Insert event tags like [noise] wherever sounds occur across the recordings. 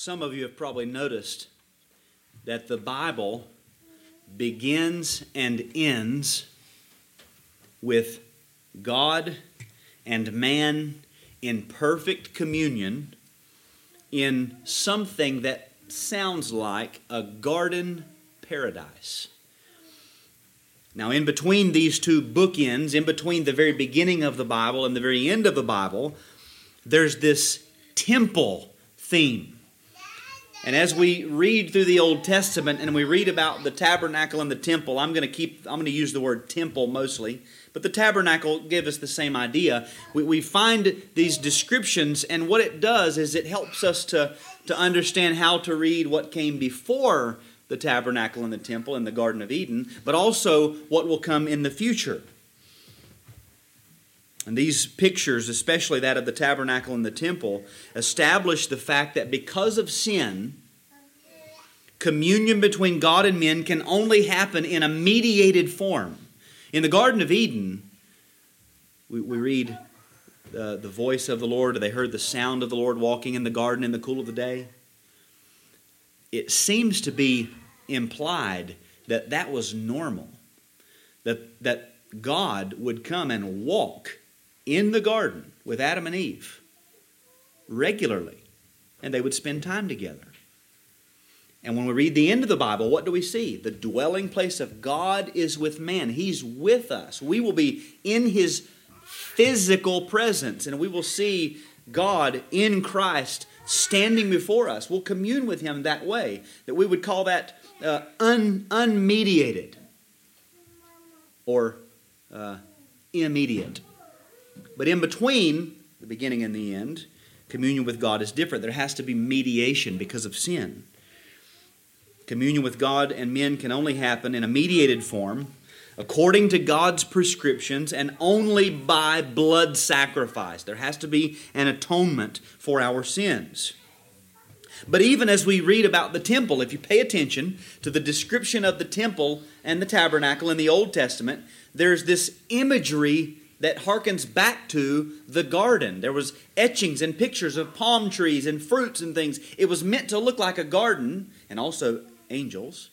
Some of you have probably noticed that the Bible begins and ends with God and man in perfect communion in something that sounds like a garden paradise. Now, in between these two bookends, in between the very beginning of the Bible and the very end of the Bible, there's this temple theme. And as we read through the Old Testament and we read about the tabernacle and the temple, I'm going to keep I'm going to use the word temple mostly, but the tabernacle gives us the same idea. We, we find these descriptions, and what it does is it helps us to, to understand how to read what came before the tabernacle and the temple in the Garden of Eden, but also what will come in the future. And these pictures, especially that of the tabernacle and the temple, establish the fact that because of sin, communion between God and men can only happen in a mediated form. In the Garden of Eden, we, we read uh, the voice of the Lord, they heard the sound of the Lord walking in the garden in the cool of the day. It seems to be implied that that was normal, that, that God would come and walk in the garden with Adam and Eve regularly, and they would spend time together. And when we read the end of the Bible, what do we see? The dwelling place of God is with man. He's with us. We will be in his physical presence, and we will see God in Christ standing before us. We'll commune with him that way, that we would call that uh, un, unmediated or uh, immediate. But in between the beginning and the end, communion with God is different. There has to be mediation because of sin. Communion with God and men can only happen in a mediated form, according to God's prescriptions, and only by blood sacrifice. There has to be an atonement for our sins. But even as we read about the temple, if you pay attention to the description of the temple and the tabernacle in the Old Testament, there's this imagery that harkens back to the garden. There was etchings and pictures of palm trees and fruits and things. It was meant to look like a garden, and also angels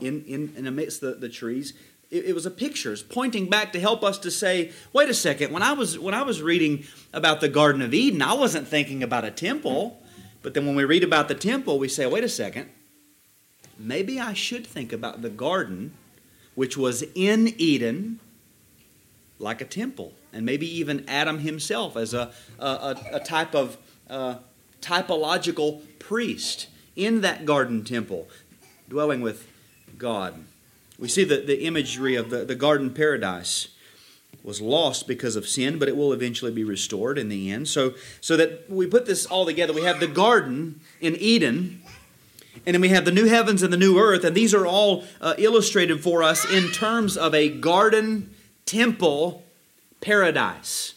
in, in, in amidst the, the trees. It, it was a pictures pointing back to help us to say, wait a second, when I was when I was reading about the Garden of Eden, I wasn't thinking about a temple. But then when we read about the temple, we say, wait a second, maybe I should think about the garden, which was in Eden like a temple, and maybe even Adam himself as a, a, a type of uh, typological priest in that garden temple, dwelling with God. We see that the imagery of the, the garden paradise was lost because of sin, but it will eventually be restored in the end. So, so that we put this all together, we have the garden in Eden, and then we have the new heavens and the new earth, and these are all uh, illustrated for us in terms of a garden temple paradise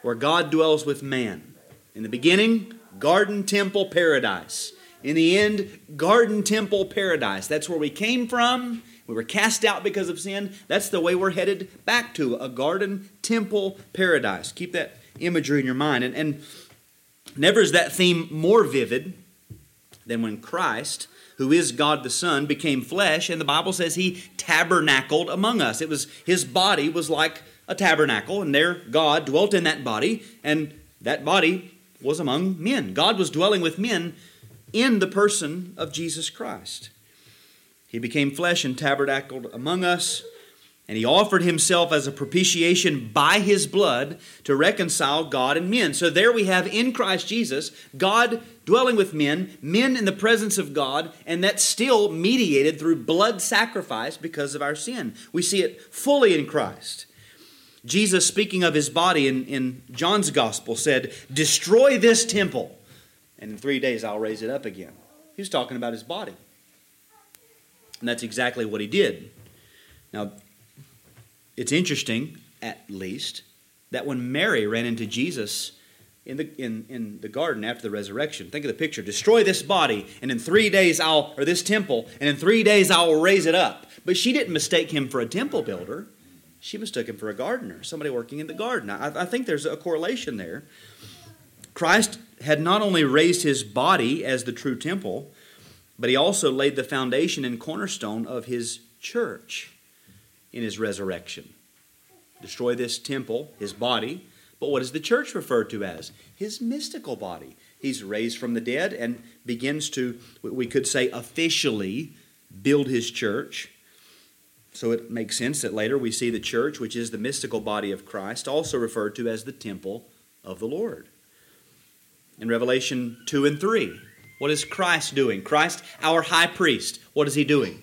where God dwells with man. In the beginning, garden temple paradise. In the end, garden temple paradise. That's where we came from. We were cast out because of sin. That's the way we're headed back to a garden temple paradise. Keep that imagery in your mind. And, and never is that theme more vivid than when Christ who is God the Son, became flesh, and the Bible says he tabernacled among us. It was his body was like a tabernacle, and there God dwelt in that body, and that body was among men. God was dwelling with men in the person of Jesus Christ. He became flesh and tabernacled among us. And he offered himself as a propitiation by his blood to reconcile God and men. So there we have in Christ Jesus, God dwelling with men, men in the presence of God, and that's still mediated through blood sacrifice because of our sin. We see it fully in Christ. Jesus, speaking of his body in, in John's gospel, said, Destroy this temple, and in three days I'll raise it up again. He was talking about his body. And that's exactly what he did. Now, it's interesting, at least, that when Mary ran into Jesus in the, in, in the garden after the resurrection, think of the picture destroy this body, and in three days I'll, or this temple, and in three days I will raise it up. But she didn't mistake him for a temple builder. She mistook him for a gardener, somebody working in the garden. I, I think there's a correlation there. Christ had not only raised his body as the true temple, but he also laid the foundation and cornerstone of his church in his resurrection. Destroy this temple, his body, but what is the church referred to as? His mystical body. He's raised from the dead and begins to, we could say, officially build his church. So it makes sense that later we see the church, which is the mystical body of Christ, also referred to as the temple of the Lord. In Revelation 2 and 3, what is Christ doing? Christ, our high priest, what is he doing?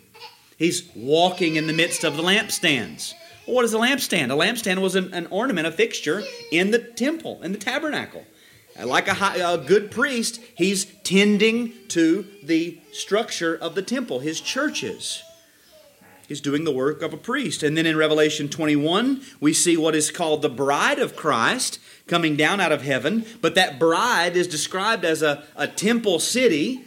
He's walking in the midst of the lampstands. Well, what is a lampstand? A lampstand was an, an, ornament, a fixture in the temple, in the tabernacle. Uh, like a, high, a good priest, he's tending to the structure of the temple, his churches. He's doing the work of a priest. And then in Revelation 21, we see what is called the bride of Christ coming down out of heaven. But that bride is described as a, a temple city.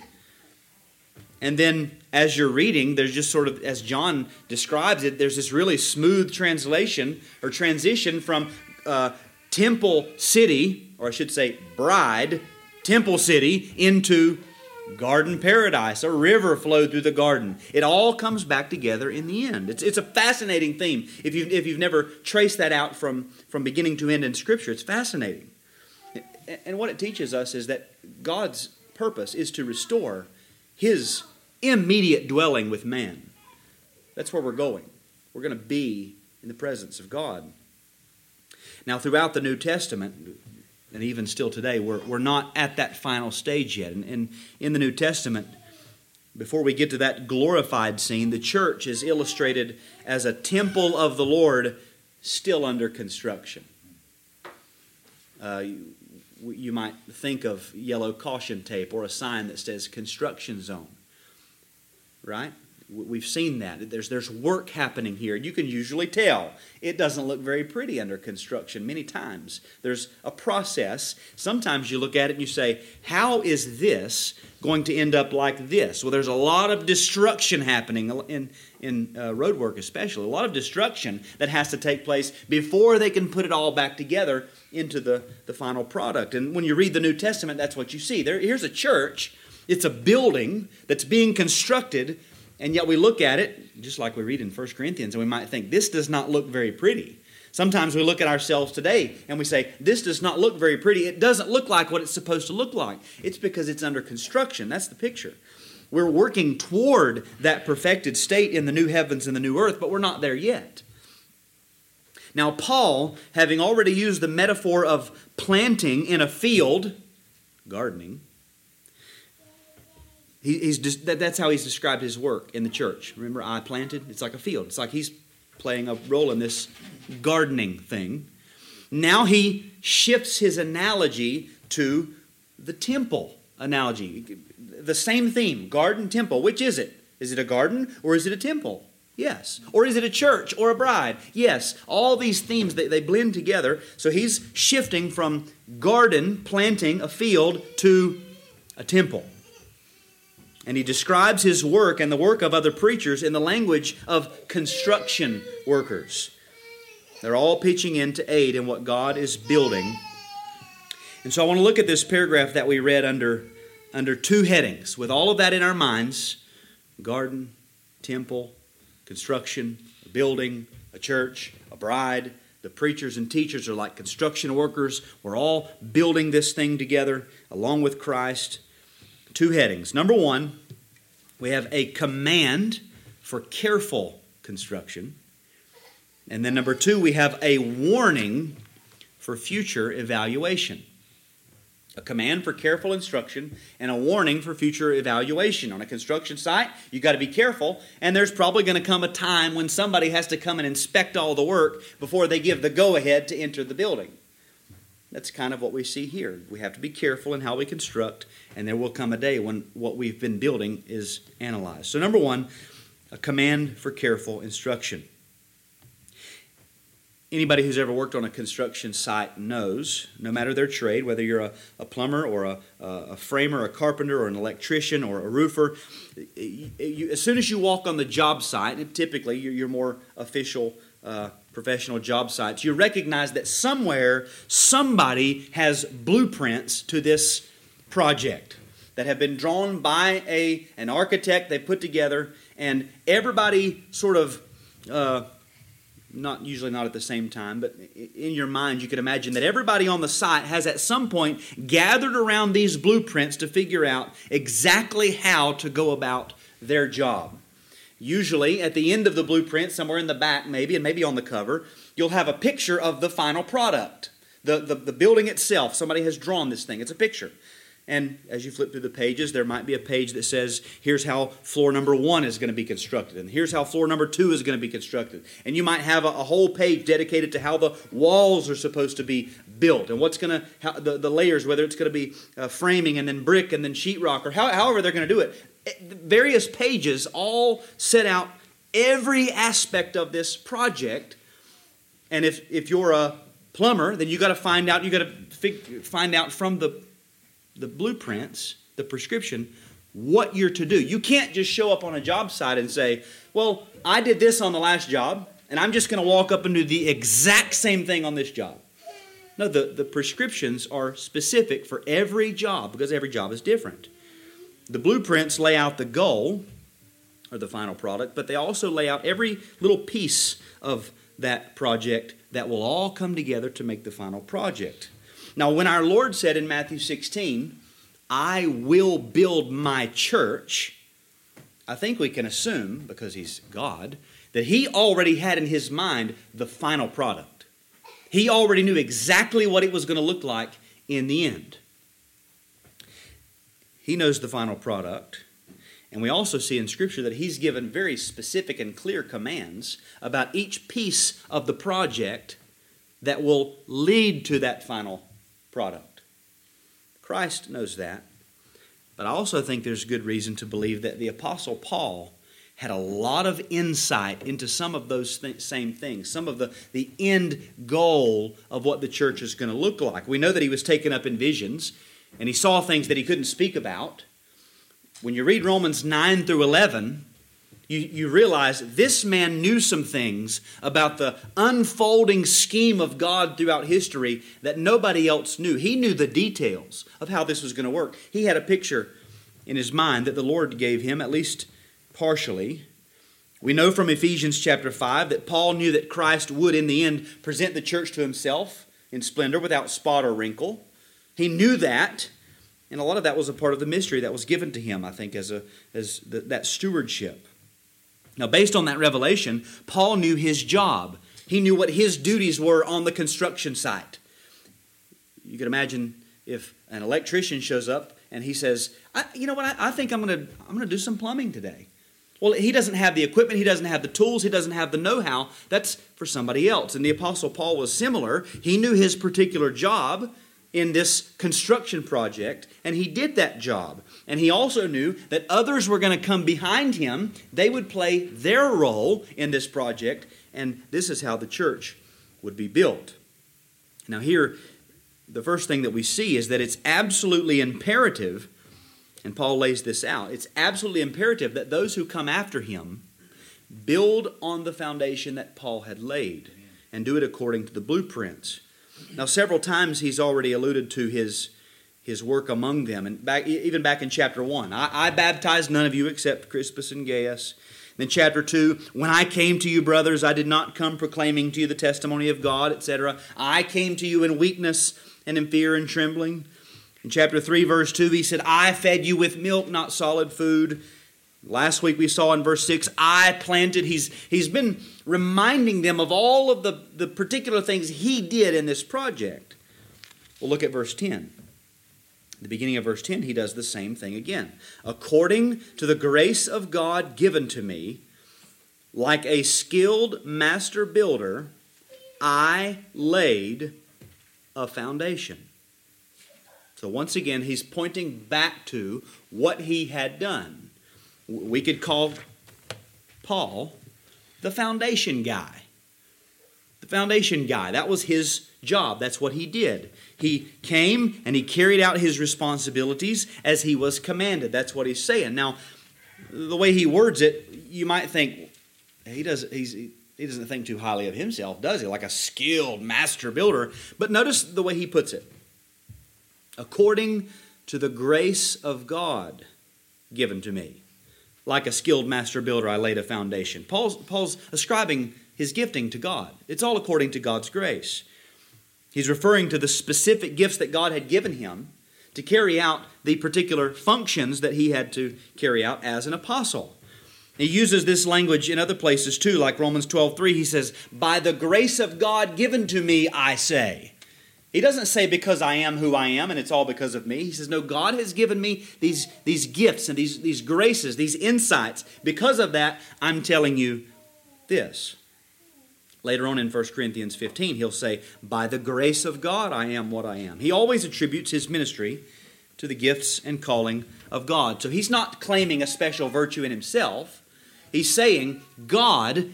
And then as you're reading, there's just sort of, as John describes it, there's this really smooth translation or transition from uh, temple city, or I should say bride, temple city, into garden paradise. A river flowed through the garden. It all comes back together in the end. It's, it's a fascinating theme. If you've, if you've never traced that out from, from beginning to end in Scripture, it's fascinating. And what it teaches us is that God's purpose is to restore His immediate dwelling with man. That's where we're going. We're going to be in the presence of God. Now, throughout the New Testament, and even still today, we're, we're not at that final stage yet. And, and in the New Testament, before we get to that glorified scene, the church is illustrated as a temple of the Lord still under construction. Uh, you, might think of yellow caution tape or a sign that says construction zone, right? We've seen that. There's, there's work happening here. You can usually tell. It doesn't look very pretty under construction many times. There's a process. Sometimes you look at it and you say, How is this going to end up like this? Well, there's a lot of destruction happening in, in uh, road work, especially. A lot of destruction that has to take place before they can put it all back together into the, the final product. And when you read the New Testament, that's what you see. There, here's a church, it's a building that's being constructed and yet we look at it, just like we read in 1 Corinthians, and we might think, this does not look very pretty. Sometimes we look at ourselves today and we say, this does not look very pretty. It doesn't look like what it's supposed to look like. It's because it's under construction. That's the picture. We're working toward that perfected state in the new heavens and the new earth, but we're not there yet. Now, Paul, having already used the metaphor of planting in a field, gardening, he, he's just, that, that's how he's described his work in the church. Remember, I planted? It's like a field. It's like he's playing a role in this gardening thing. Now he shifts his analogy to the temple analogy. The same theme garden, temple. Which is it? Is it a garden or is it a temple? Yes. Or is it a church or a bride? Yes. All these themes, they, they blend together. So he's shifting from garden, planting a field, to a temple. And he describes his work and the work of other preachers in the language of construction workers. They're all pitching in to aid in what God is building. And so I want to look at this paragraph that we read under, under two headings. With all of that in our minds garden, temple, construction, a building, a church, a bride. The preachers and teachers are like construction workers. We're all building this thing together along with Christ two headings. Number one, we have a command for careful construction. And then number two, we have a warning for future evaluation. A command for careful instruction and a warning for future evaluation. On a construction site, you've got to be careful, and there's probably going to come a time when somebody has to come and inspect all the work before they give the go ahead to enter the building. That's kind of what we see here. We have to be careful in how we construct, and there will come a day when what we've been building is analyzed. So, number one, a command for careful instruction. Anybody who's ever worked on a construction site knows, no matter their trade, whether you're a, a plumber or a, a, framer, a carpenter, or an electrician or a roofer, you, as soon as you walk on the job site, typically you're, you're more official uh, professional job sites, you recognize that somewhere somebody has blueprints to this project that have been drawn by a, an architect they put together, and everybody sort of, uh, not usually not at the same time, but in your mind, you could imagine that everybody on the site has at some point gathered around these blueprints to figure out exactly how to go about their job. Usually, at the end of the blueprint, somewhere in the back, maybe, and maybe on the cover, you'll have a picture of the final product. The, the, the building itself, somebody has drawn this thing, it's a picture. And as you flip through the pages, there might be a page that says, here's how floor number one is going to be constructed, and here's how floor number two is going to be constructed. And you might have a, a whole page dedicated to how the walls are supposed to be built and what's going to, the, the layers, whether it's going to be uh, framing and then brick and then sheetrock or how, however they're going to do it various pages all set out every aspect of this project. And if, if you're a plumber, then you got to find out, you got to find out from the, the blueprints, the prescription, what you're to do. You can't just show up on a job site and say, well, I did this on the last job, and I'm just going to walk up and do the exact same thing on this job. No, the, the prescriptions are specific for every job because every job is different. The blueprints lay out the goal or the final product, but they also lay out every little piece of that project that will all come together to make the final project. Now, when our Lord said in Matthew 16, I will build my church, I think we can assume, because He's God, that He already had in His mind the final product. He already knew exactly what it was going to look like in the end. He knows the final product. And we also see in Scripture that He's given very specific and clear commands about each piece of the project that will lead to that final product. Christ knows that. But I also think there's good reason to believe that the Apostle Paul had a lot of insight into some of those th- same things, some of the, the end goal of what the church is going to look like. We know that he was taken up in visions and he saw things that he couldn't speak about. When you read Romans 9 through 11, you, you realize this man knew some things about the unfolding scheme of God throughout history that nobody else knew. He knew the details of how this was going to work. He had a picture in his mind that the Lord gave him, at least partially. We know from Ephesians chapter 5 that Paul knew that Christ would, in the end, present the church to himself in splendor without spot or wrinkle. He knew that, and a lot of that was a part of the mystery that was given to him, I think, as, a, as the, that stewardship. Now, based on that revelation, Paul knew his job. He knew what his duties were on the construction site. You can imagine if an electrician shows up and he says, You know what, I, I think I'm going to I'm going to do some plumbing today. Well, he doesn't have the equipment, he doesn't have the tools, he doesn't have the know how. That's for somebody else. And the Apostle Paul was similar. He knew his particular job, in this construction project, and he did that job. And he also knew that others were going to come behind him. They would play their role in this project, and this is how the church would be built. Now, here, the first thing that we see is that it's absolutely imperative, and Paul lays this out it's absolutely imperative that those who come after him build on the foundation that Paul had laid and do it according to the blueprints. Now, several times he's already alluded to his, his work among them, and back, even back in chapter 1. I, I baptized none of you except Crispus and Gaius. Then, chapter 2, when I came to you, brothers, I did not come proclaiming to you the testimony of God, etc. I came to you in weakness and in fear and trembling. In chapter 3, verse 2, he said, I fed you with milk, not solid food. Last week we saw in verse 6, I planted. He's, he's been reminding them of all of the, the particular things he did in this project. We'll look at verse 10. the beginning of verse 10, he does the same thing again. According to the grace of God given to me, like a skilled master builder, I laid a foundation. So once again, he's pointing back to what he had done. We could call Paul the foundation guy. The foundation guy. That was his job. That's what he did. He came and he carried out his responsibilities as he was commanded. That's what he's saying. Now, the way he words it, you might think he does he doesn't think too highly of himself, does he? Like a skilled master builder. But notice the way he puts it. According to the grace of God given to me. Like a skilled master builder, I laid a foundation. Paul's, Paul's ascribing his gifting to God. It's all according to God's grace. He's referring to the specific gifts that God had given him to carry out the particular functions that he had to carry out as an apostle. He uses this language in other places too, like Romans 12 3. He says, By the grace of God given to me, I say. He doesn't say because I am who I am and it's all because of me. He says, No, God has given me these, these gifts and these, these graces, these insights. Because of that, I'm telling you this. Later on in 1 Corinthians 15, he'll say, By the grace of God, I am what I am. He always attributes his ministry to the gifts and calling of God. So he's not claiming a special virtue in himself. He's saying, God,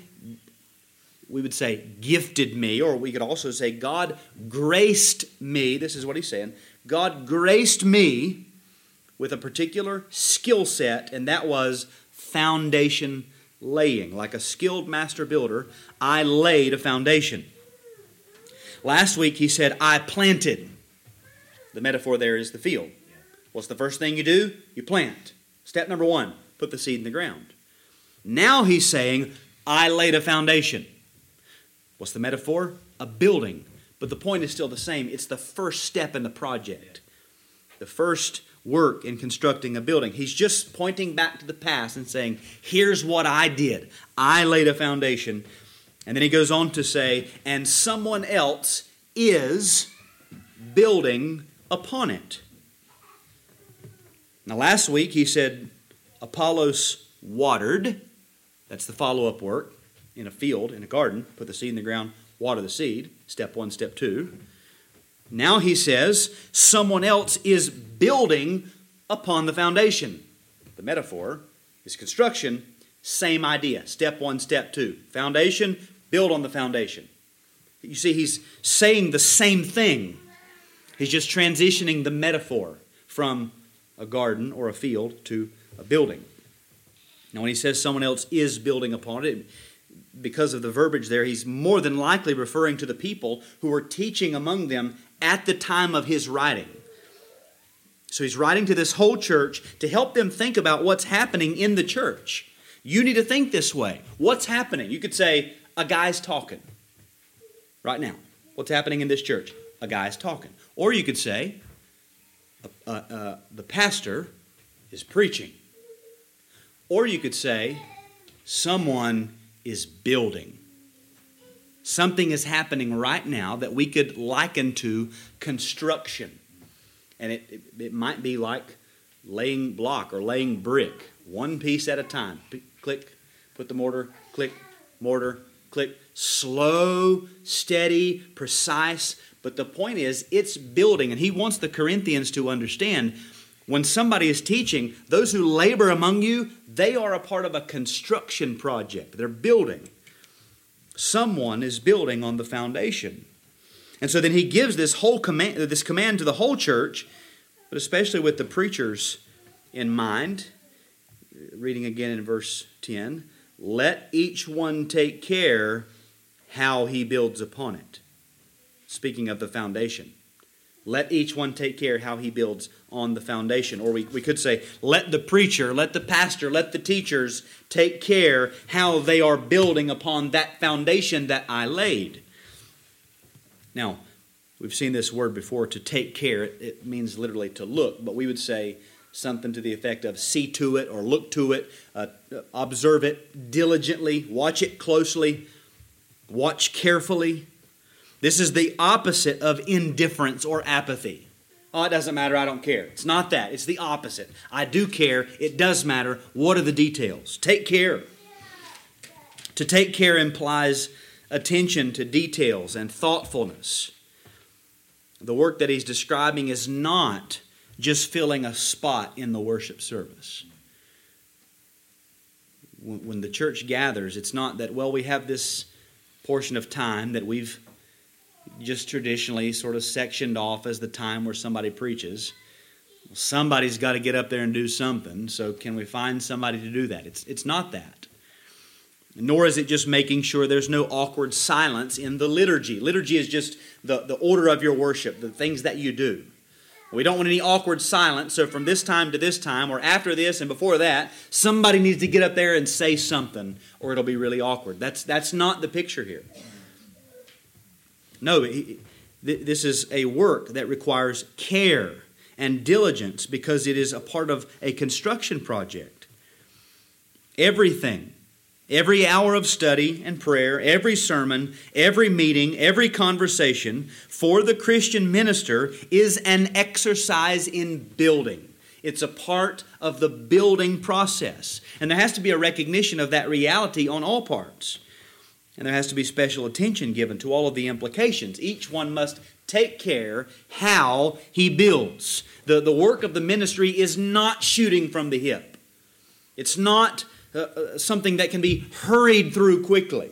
we would say, gifted me, or we could also say, God graced me. This is what he's saying. God graced me with a particular skill set, and that was foundation laying. Like a skilled master builder, I laid a foundation. Last week he said, I planted. The metaphor there is the field. What's the first thing you do? You plant. Step number one put the seed in the ground. Now he's saying, I laid a foundation. What's the metaphor? A building. But the point is still the same. It's the first step in the project. The first work in constructing a building. He's just pointing back to the past and saying, Here's what I did. I laid a foundation. And then he goes on to say, And someone else is building upon it. Now, last week he said, Apollos watered. That's the follow up work in a field, in a garden. Put the seed in the ground, water the seed. Step one, step two. Now he says, someone else is building upon the foundation. The metaphor is construction, same idea. Step one, step two. Foundation, build on the foundation. You see, he's saying the same thing. He's just transitioning the metaphor from a garden or a field to a building. Now, when he says someone else is building upon it, because of the verbiage there, he's more than likely referring to the people who were teaching among them at the time of his writing. So he's writing to this whole church to help them think about what's happening in the church. You need to think this way. What's happening? You could say, a guy's talking right now. What's happening in this church? A guy's talking. Or you could say, uh, uh, the pastor is preaching. Or you could say, someone is building. Something is happening right now that we could liken to construction. And it, it, it might be like laying block or laying brick, one piece at a time. P- click, put the mortar, click, mortar, click. Slow, steady, precise. But the point is, it's building. And he wants the Corinthians to understand when somebody is teaching, those who labor among you, they are a part of a construction project. They're building. Someone is building on the foundation. And so then he gives this whole command this command to the whole church, but especially with the preachers in mind. Reading again in verse 10, let each one take care how he builds upon it. Speaking of the foundation. Let each one take care how he builds on the foundation. Or we, we could say, let the preacher, let the pastor, let the teachers take care how they are building upon that foundation that I laid. Now, we've seen this word before to take care. It means literally to look, but we would say something to the effect of see to it or look to it, uh, observe it diligently, watch it closely, watch carefully. This is the opposite of indifference or apathy. Oh, it doesn't matter, I don't care. It's not that, it's the opposite. I do care, it does matter. What are the details? Take care. To take care implies attention to details and thoughtfulness. The work that he's describing is not just filling a spot in the worship service. When the church gathers, it's not that, well, we have this portion of time that we've just traditionally sort of sectioned off as the time where somebody preaches. Somebody's got to get up there and do something, so can we find somebody to do that? It's, it's not that. Nor is it just making sure there's no awkward silence in the liturgy. Liturgy is just the, the order of your worship, the things that you do. We don't want any awkward silence. So from this time to this time, or after this and before that, somebody needs to get up there and say something, or it'll be really awkward. That's that's not the picture here. No, this is a work that requires care and diligence because it is a part of a construction project. Everything Every hour of study and prayer, every sermon, every meeting, every conversation for the Christian minister is an exercise in building. It's a part of the building process. And there has to be a recognition of that reality on all parts. And there has to be special attention given to all of the implications. Each one must take care how he builds. The, the work of the ministry is not shooting from the hip. It's not uh, uh, something that can be hurried through quickly.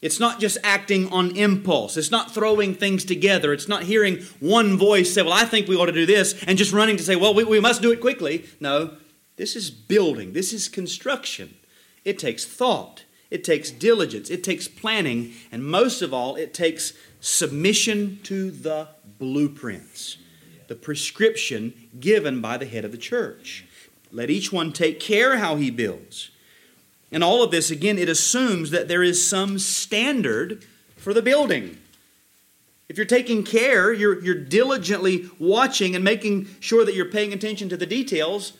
It's not just acting on impulse. It's not throwing things together. It's not hearing one voice say, Well, I think we ought to do this, and just running to say, Well, we, we must do it quickly. No, this is building, this is construction. It takes thought, it takes diligence, it takes planning, and most of all, it takes submission to the blueprints, the prescription given by the head of the church. Let each one take care how he builds. And all of this, again, it assumes that there is some standard for the building. If you're taking care, you're, you're diligently watching and making sure that you're paying attention to the details,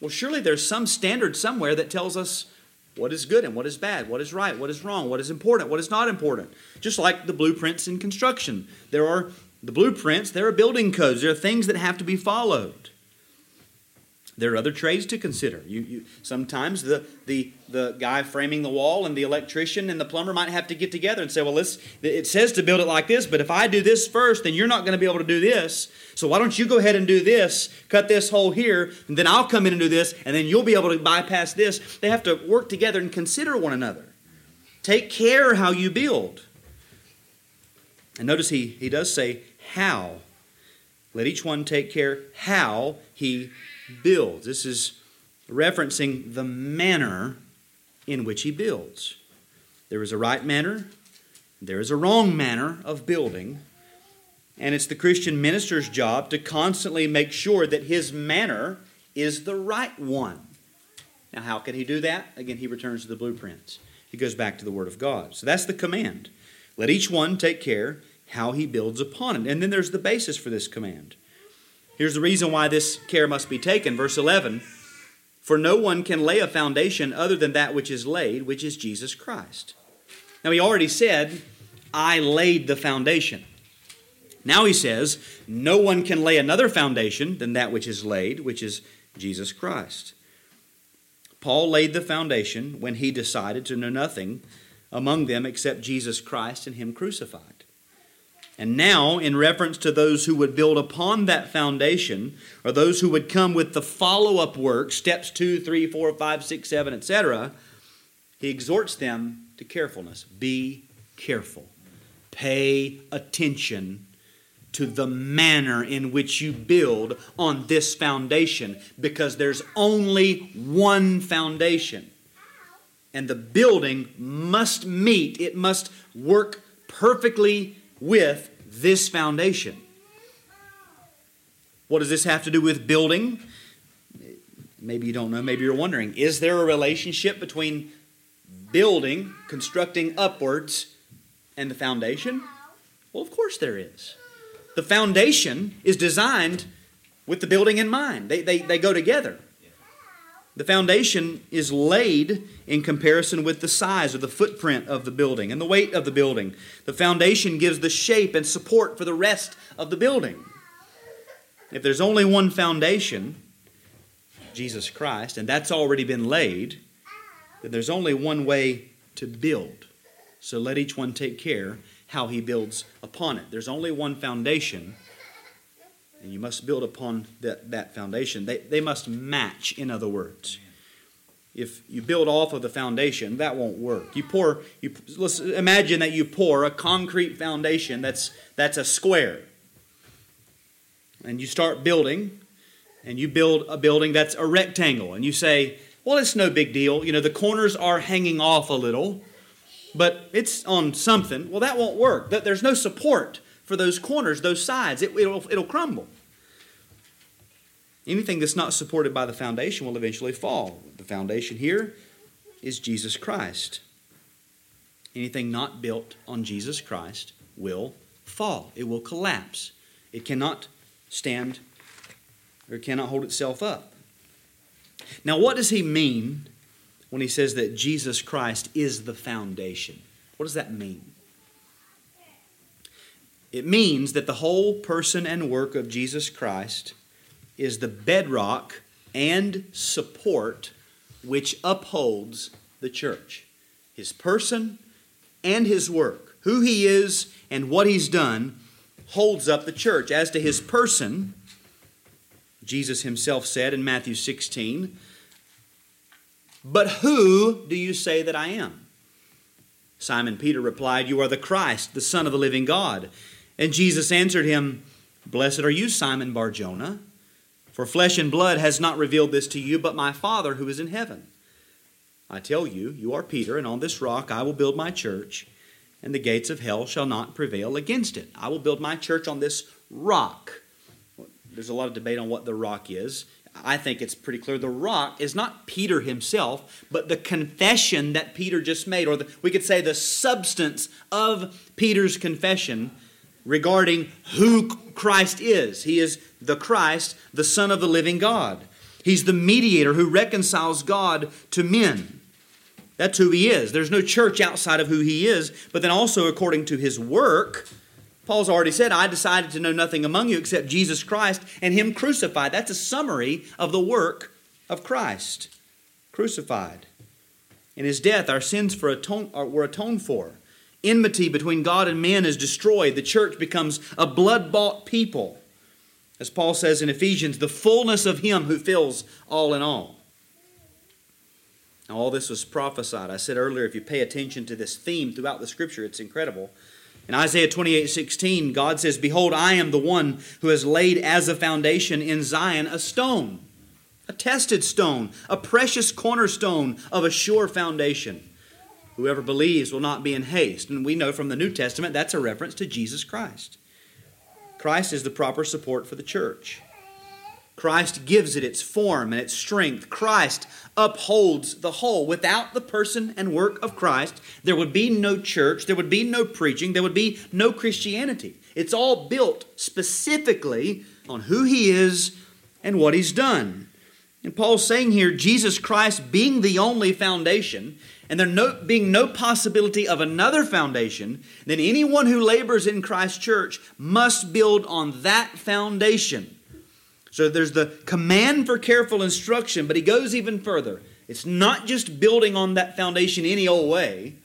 well, surely there's some standard somewhere that tells us what is good and what is bad, what is right, what is wrong, what is important, what is not important. Just like the blueprints in construction. There are the blueprints, there are building codes, there are things that have to be followed. There are other trades to consider. You, you, sometimes the, the, the guy framing the wall and the electrician and the plumber might have to get together and say, well, this, it says to build it like this, but if I do this first, then you're not going to be able to do this. So why don't you go ahead and do this, cut this hole here, and then I'll come in and do this, and then you'll be able to bypass this. They have to work together and consider one another. Take care how you build. And notice he, he does say, how. Let each one take care how he builds. This is referencing the manner in which he builds. There is a right manner, there is a wrong manner of building, and it's the Christian minister's job to constantly make sure that his manner is the right one. Now, how can he do that? Again, he returns to the blueprints. He goes back to the Word of God. So that's the command. Let each one take care how he builds upon it. And then there's the basis for this command. Here's the reason why this care must be taken. Verse 11 For no one can lay a foundation other than that which is laid, which is Jesus Christ. Now, he already said, I laid the foundation. Now he says, No one can lay another foundation than that which is laid, which is Jesus Christ. Paul laid the foundation when he decided to know nothing among them except Jesus Christ and Him crucified. And now, in reference to those who would build upon that foundation, or those who would come with the follow up work, steps 2, 3, 4, 5, 6, 7, etc., he exhorts them to carefulness. Be careful. Pay attention to the manner in which you build on this foundation because there's only one foundation. And the building must meet, it must work perfectly with this foundation. What does this have to do with building? Maybe you don't know, maybe you're wondering. Is there a relationship between building, constructing upwards, and the foundation? Well, of course there is. The foundation is designed with the building in mind, they, they, they go together. The foundation is laid in comparison with the size or the footprint of the building and the weight of the building. The foundation gives the shape and support for the rest of the building. If there's only one foundation, Jesus Christ, and that's already been laid, then there's only one way to build. So let each one take care how he builds upon it. There's only one foundation and you must build upon that, that foundation. They, they must match, in other words. If you build off of the foundation, that won't work. You pour, you, let's imagine that you pour a concrete foundation that's, that's a square. And you start building, and you build a building that's a rectangle. And you say, well, it's no big deal. You know, the corners are hanging off a little, but it's on something. Well, that won't work. There's no support for those corners, those sides. It, will it'll crumble. Anything that's not supported by the foundation will eventually fall. The foundation here is Jesus Christ. Anything not built on Jesus Christ will fall, it will collapse. It cannot stand or cannot hold itself up. Now, what does he mean when he says that Jesus Christ is the foundation? What does that mean? It means that the whole person and work of Jesus Christ is the bedrock and support which upholds the church. His person and his work, who he is and what he's done, holds up the church. As to his person, Jesus himself said in Matthew 16, But who do you say that I am? Simon Peter replied, You are the Christ, the Son of the living God. And Jesus answered him, Blessed are you, Simon Barjona, for flesh and blood has not revealed this to you, but my Father who is in heaven. I tell you, you are Peter, and on this rock I will build my church, and the gates of hell shall not prevail against it. I will build my church on this rock. There's a lot of debate on what the rock is. I think it's pretty clear the rock is not Peter himself, but the confession that Peter just made, or the, we could say the substance of Peter's confession regarding who Christ is. He is the Christ, the Son of the living God. He's the mediator who reconciles God to men. That's who he is. There's no church outside of who he is, but then also according to his work, Paul's already said, I decided to know nothing among you except Jesus Christ and Him crucified. That's a summary of the work of Christ crucified. In His death, our sins for atone, were atoned for. Enmity between God and men is destroyed. The church becomes a blood bought people. As Paul says in Ephesians, the fullness of Him who fills all in all. Now, all this was prophesied. I said earlier, if you pay attention to this theme throughout the scripture, it's incredible. In Isaiah 28 16, God says, Behold, I am the one who has laid as a foundation in Zion a stone, a tested stone, a precious cornerstone of a sure foundation. Whoever believes will not be in haste. And we know from the New Testament that's a reference to Jesus Christ. Christ is the proper support for the church. Christ gives it its form and its strength. Christ upholds the whole. Without the person and work of Christ, there would be no church, there would be no preaching, there would be no Christianity. It's all built specifically on who He is and what He's done. And Paul's saying here Jesus Christ being the only foundation, and there no, being no possibility of another foundation, then anyone who labors in Christ's church must build on that foundation. So there's the command for careful instruction, but he goes even further. It's not just building on that foundation any old way,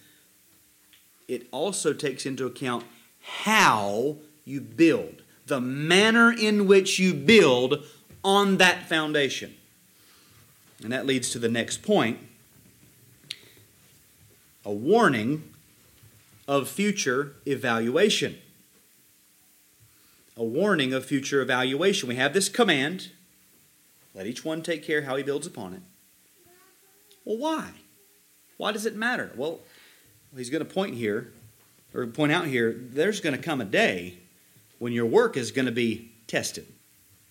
it also takes into account how you build, the manner in which you build on that foundation. And that leads to the next point a warning of future evaluation a warning of future evaluation. We have this command let each one take care how he builds upon it. Well, why? Why does it matter? Well, he's going to point here, or point out here, there's going to come a day when your work is going to be tested.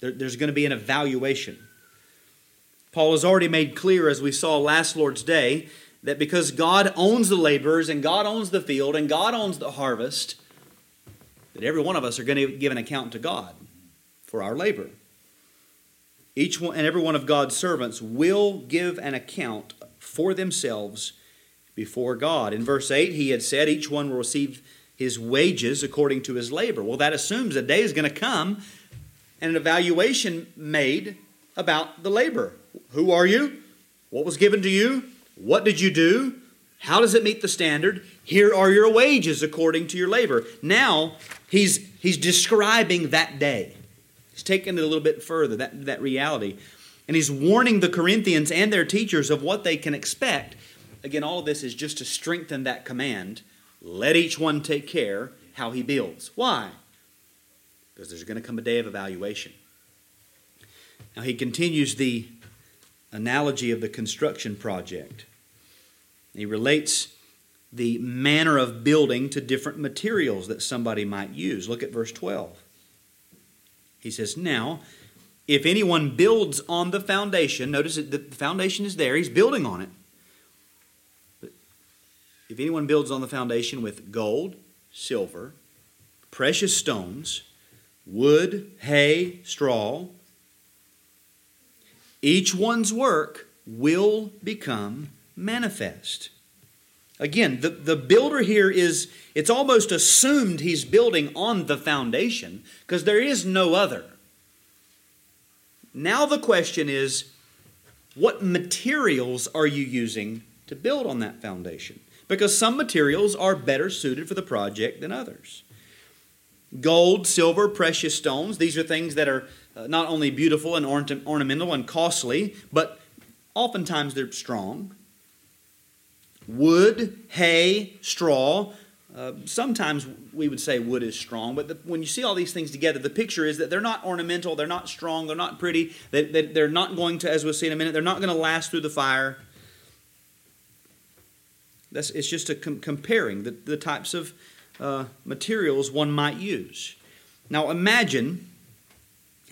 There, there's going to be an evaluation. Paul has already made clear, as we saw last Lord's Day, that because God owns the laborers and God owns the field and God owns the harvest, that every one of us are going to give an account to God for our labor. Each one and every one of God's servants will give an account for themselves before God. In verse 8, he had said each one will receive his wages according to his labor. Well, that assumes a day is going to come and an evaluation made about the labor. Who are you? What was given to you? What did you do? How does it meet the standard? Here are your wages according to your labor. Now, he's, he's describing that day. He's taking it a little bit further, that, that reality. And he's warning the Corinthians and their teachers of what they can expect. Again, all of this is just to strengthen that command let each one take care how he builds. Why? Because there's going to come a day of evaluation. Now, he continues the analogy of the construction project. He relates the manner of building to different materials that somebody might use. Look at verse 12. He says, Now, if anyone builds on the foundation, notice that the foundation is there, he's building on it. But if anyone builds on the foundation with gold, silver, precious stones, wood, hay, straw, each one's work will become manifest. Again, the, the builder here is, it's almost assumed he's building on the foundation because there is no other. Now the question is what materials are you using to build on that foundation? Because some materials are better suited for the project than others. Gold, silver, precious stones, these are things that are not only beautiful and ornamental and costly, but oftentimes they're strong. Wood, hay, straw, uh, sometimes we would say wood is strong, but the, when you see all these things together, the picture is that they're not ornamental, they're not strong, they're not pretty, they, they, they're not going to, as we'll see in a minute, they're not going to last through the fire. That's, it's just a com- comparing the, the types of uh, materials one might use. Now imagine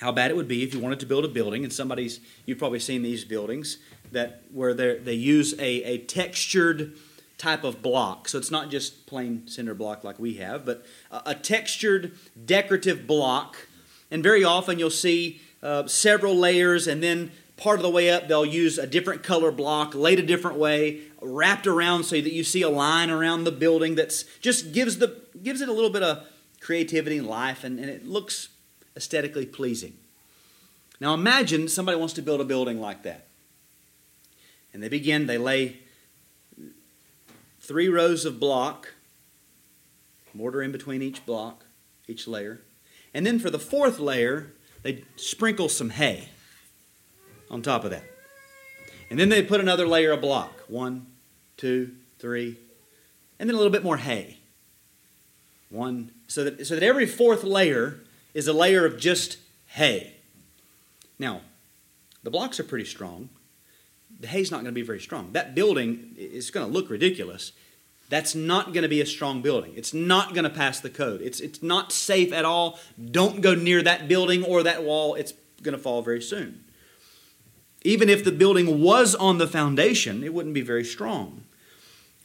how bad it would be if you wanted to build a building, and somebody's, you've probably seen these buildings, that where they use a, a textured type of block. So it's not just plain cinder block like we have, but a, a textured decorative block. And very often you'll see uh, several layers, and then part of the way up they'll use a different color block laid a different way, wrapped around so that you see a line around the building that's just gives the gives it a little bit of creativity and life, and, and it looks aesthetically pleasing. Now imagine somebody wants to build a building like that. And they begin, they lay three rows of block, mortar in between each block, each layer. And then for the fourth layer, they sprinkle some hay on top of that. And then they put another layer of block one, two, three, and then a little bit more hay. One, so that, so that every fourth layer is a layer of just hay. Now, the blocks are pretty strong, the hay's not going to be very strong. That building is going to look ridiculous. That's not going to be a strong building. It's not going to pass the code. It's, it's not safe at all. Don't go near that building or that wall. It's going to fall very soon. Even if the building was on the foundation, it wouldn't be very strong.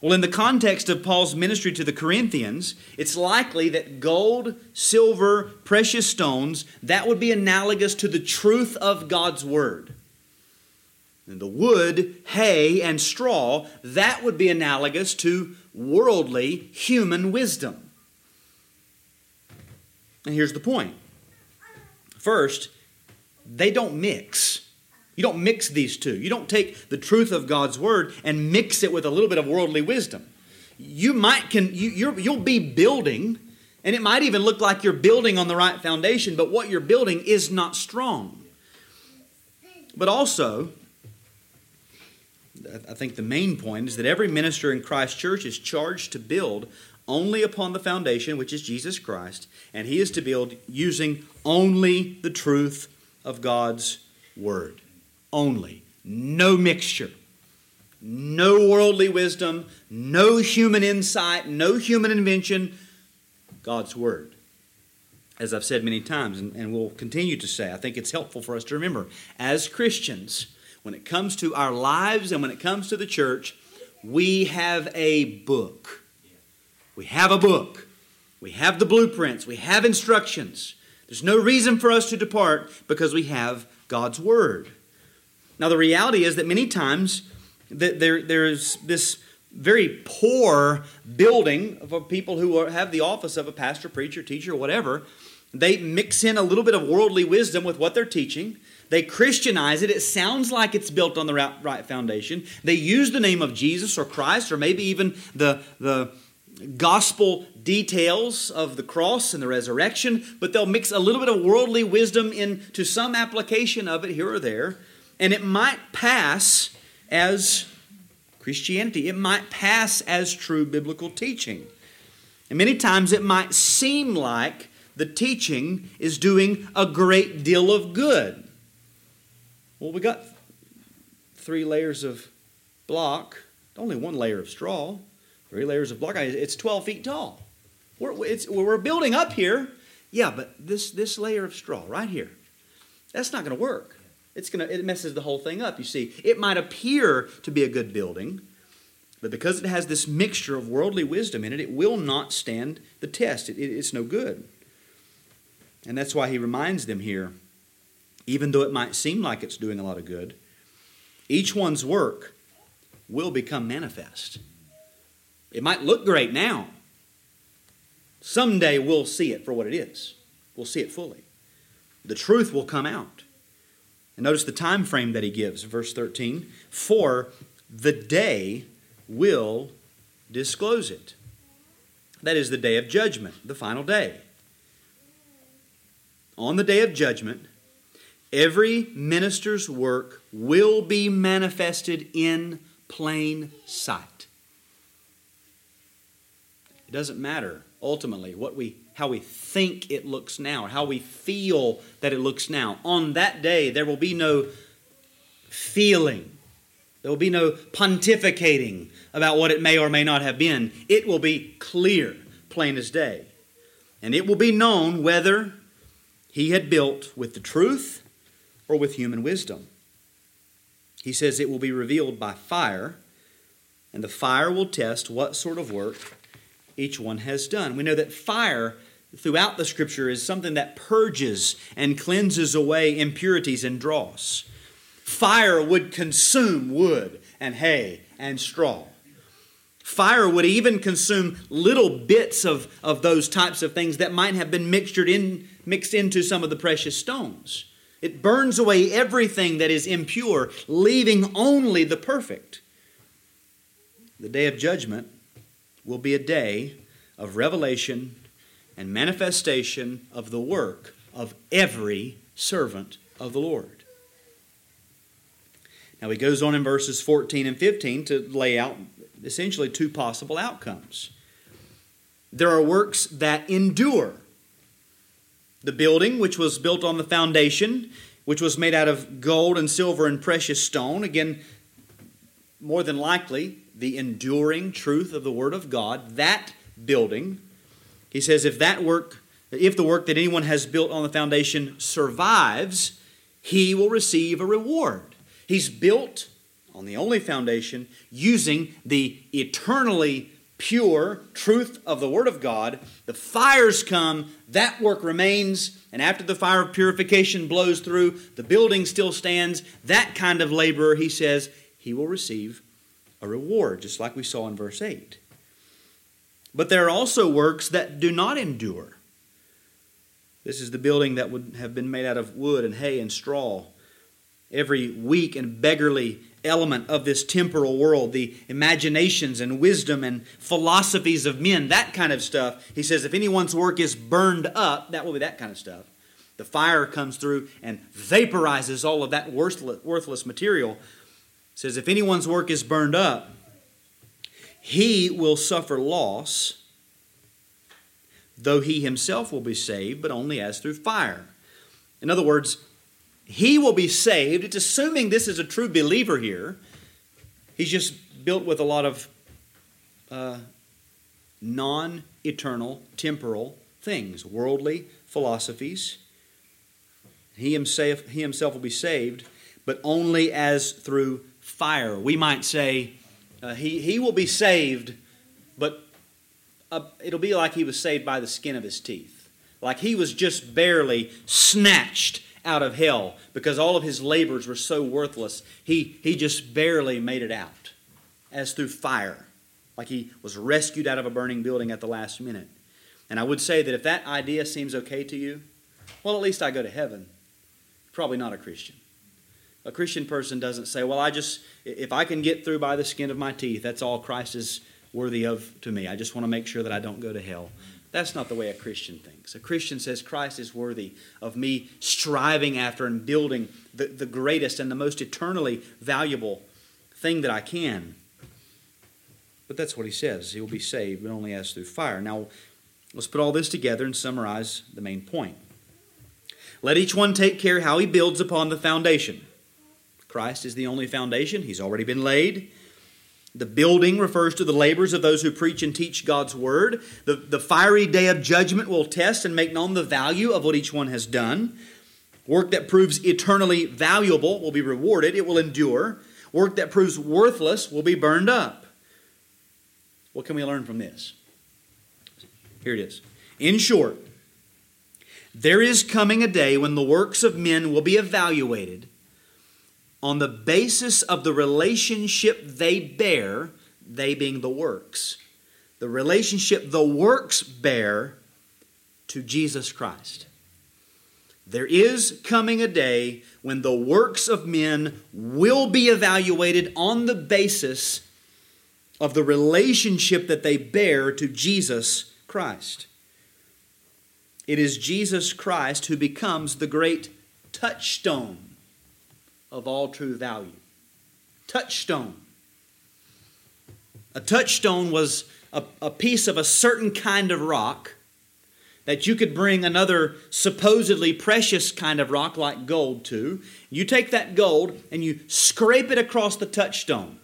Well, in the context of Paul's ministry to the Corinthians, it's likely that gold, silver, precious stones, that would be analogous to the truth of God's word. And the wood, hay, and straw, that would be analogous to worldly human wisdom. And here's the point. First, they don't mix. You don't mix these two. You don't take the truth of God's word and mix it with a little bit of worldly wisdom. You might can you you'll be building, and it might even look like you're building on the right foundation, but what you're building is not strong. But also, I think the main point is that every minister in Christ's church is charged to build only upon the foundation, which is Jesus Christ, and he is to build using only the truth of God's word. Only. No mixture. No worldly wisdom, no human insight, no human invention. God's word. As I've said many times, and, and will continue to say, I think it's helpful for us to remember as Christians, when it comes to our lives and when it comes to the church, we have a book. We have a book. We have the blueprints. We have instructions. There's no reason for us to depart because we have God's Word. Now, the reality is that many times that there, there's this very poor building for people who are, have the office of a pastor, preacher, teacher, whatever. They mix in a little bit of worldly wisdom with what they're teaching. They Christianize it. It sounds like it's built on the right foundation. They use the name of Jesus or Christ or maybe even the, the gospel details of the cross and the resurrection, but they'll mix a little bit of worldly wisdom into some application of it here or there, and it might pass as Christianity. It might pass as true biblical teaching. And many times it might seem like the teaching is doing a great deal of good. Well, we got three layers of block, only one layer of straw, three layers of block. It's 12 feet tall. We're, we're building up here. Yeah, but this, this layer of straw right here, That's not going to work. It's to, it messes the whole thing up. You see, it might appear to be a good building, but because it has this mixture of worldly wisdom in it, it will not stand the test. It, it, it's no good. And that's why he reminds them here, even though it might seem like it's doing a lot of good, each one's work will become manifest. It might look great now. Someday we'll see it for what it is. We'll see it fully. The truth will come out. And notice the time frame that he gives, verse 13. For the day will disclose it. That is the day of judgment, the final day. On the day of judgment, every minister's work will be manifested in plain sight. It doesn't matter ultimately what we how we think it looks now how we feel that it looks now. On that day there will be no feeling. There will be no pontificating about what it may or may not have been. It will be clear, plain as day. And it will be known whether he had built with the truth or with human wisdom. He says it will be revealed by fire, and the fire will test what sort of work each one has done. We know that fire throughout the scripture is something that purges and cleanses away impurities and dross. Fire would consume wood and hay and straw. Fire would even consume little bits of, of those types of things that might have been mixtured in, mixed into some of the precious stones. It burns away everything that is impure, leaving only the perfect. The day of judgment will be a day of revelation and manifestation of the work of every servant of the Lord. Now he goes on in verses 14 and 15 to lay out essentially two possible outcomes. There are works that endure. The building, which was built on the foundation, which was made out of gold and silver and precious stone, again, more than likely, the enduring truth of the Word of God, that building, he says, if that work, if the work that anyone has built on the foundation survives, he will receive a reward. He's built on the only foundation using the eternally pure truth of the Word of God. The fires come, that work remains, and after the fire of purification blows through, the building still stands. That kind of laborer, he says, he will receive a reward, just like we saw in verse 8. But there are also works that do not endure. This is the building that would have been made out of wood and hay and straw. Every weak and beggarly element of this temporal world, the imaginations and wisdom and philosophies of men, that kind of stuff. He says, if anyone's work is burned up, that will be that kind of stuff. The fire comes through and vaporizes all of that worthless, material says, If anyone's work is burned up, he will suffer loss, though he himself will be saved, but only as through fire. In other words, he will be saved. It's assuming this is a true believer here. He's just built with a lot of uh, non eternal, temporal things, worldly philosophies. He himself, he himself will be saved, but only as through fire. We might say, uh, he, he will be saved, but uh, it'll be like he was saved by the skin of his teeth. Like he was just barely snatched out of hell because all of his labors were so worthless. He, he just barely made it out as through fire. Like he was rescued out of a burning building at the last minute. And I would say that if that idea seems okay to you, well, at least I go to heaven. Probably not a Christian. A Christian person doesn't say, Well, I just, if I can get through by the skin of my teeth, that's all Christ is worthy of to me. I just want to make sure that I don't go to hell. That's not the way a Christian thinks. A Christian says Christ is worthy of me striving after and building the, the greatest and the most eternally valuable thing that I can. But that's what he says. He will be saved, but only as through fire. Now, let's put all this together and summarize the main point. Let each one take care how he builds upon the foundation. Christ is the only foundation, He's already been laid. The building refers to the labors of those who preach and teach God's word. The, the fiery day of judgment will test and make known the value of what each one has done. Work that proves eternally valuable will be rewarded, it will endure. Work that proves worthless will be burned up. What can we learn from this? Here it is. In short, there is coming a day when the works of men will be evaluated on the basis of the relationship they bear, they being the works, the relationship the works bear to Jesus Christ. There is coming a day when the works of men will be evaluated on the basis of the relationship that they bear to Jesus Christ. It is Jesus Christ who becomes the great touchstone of all true value. Touchstone. A touchstone was a, a piece of a certain kind of rock that you could bring another supposedly precious kind of rock like gold to. You take that gold and you scrape it across the touchstone.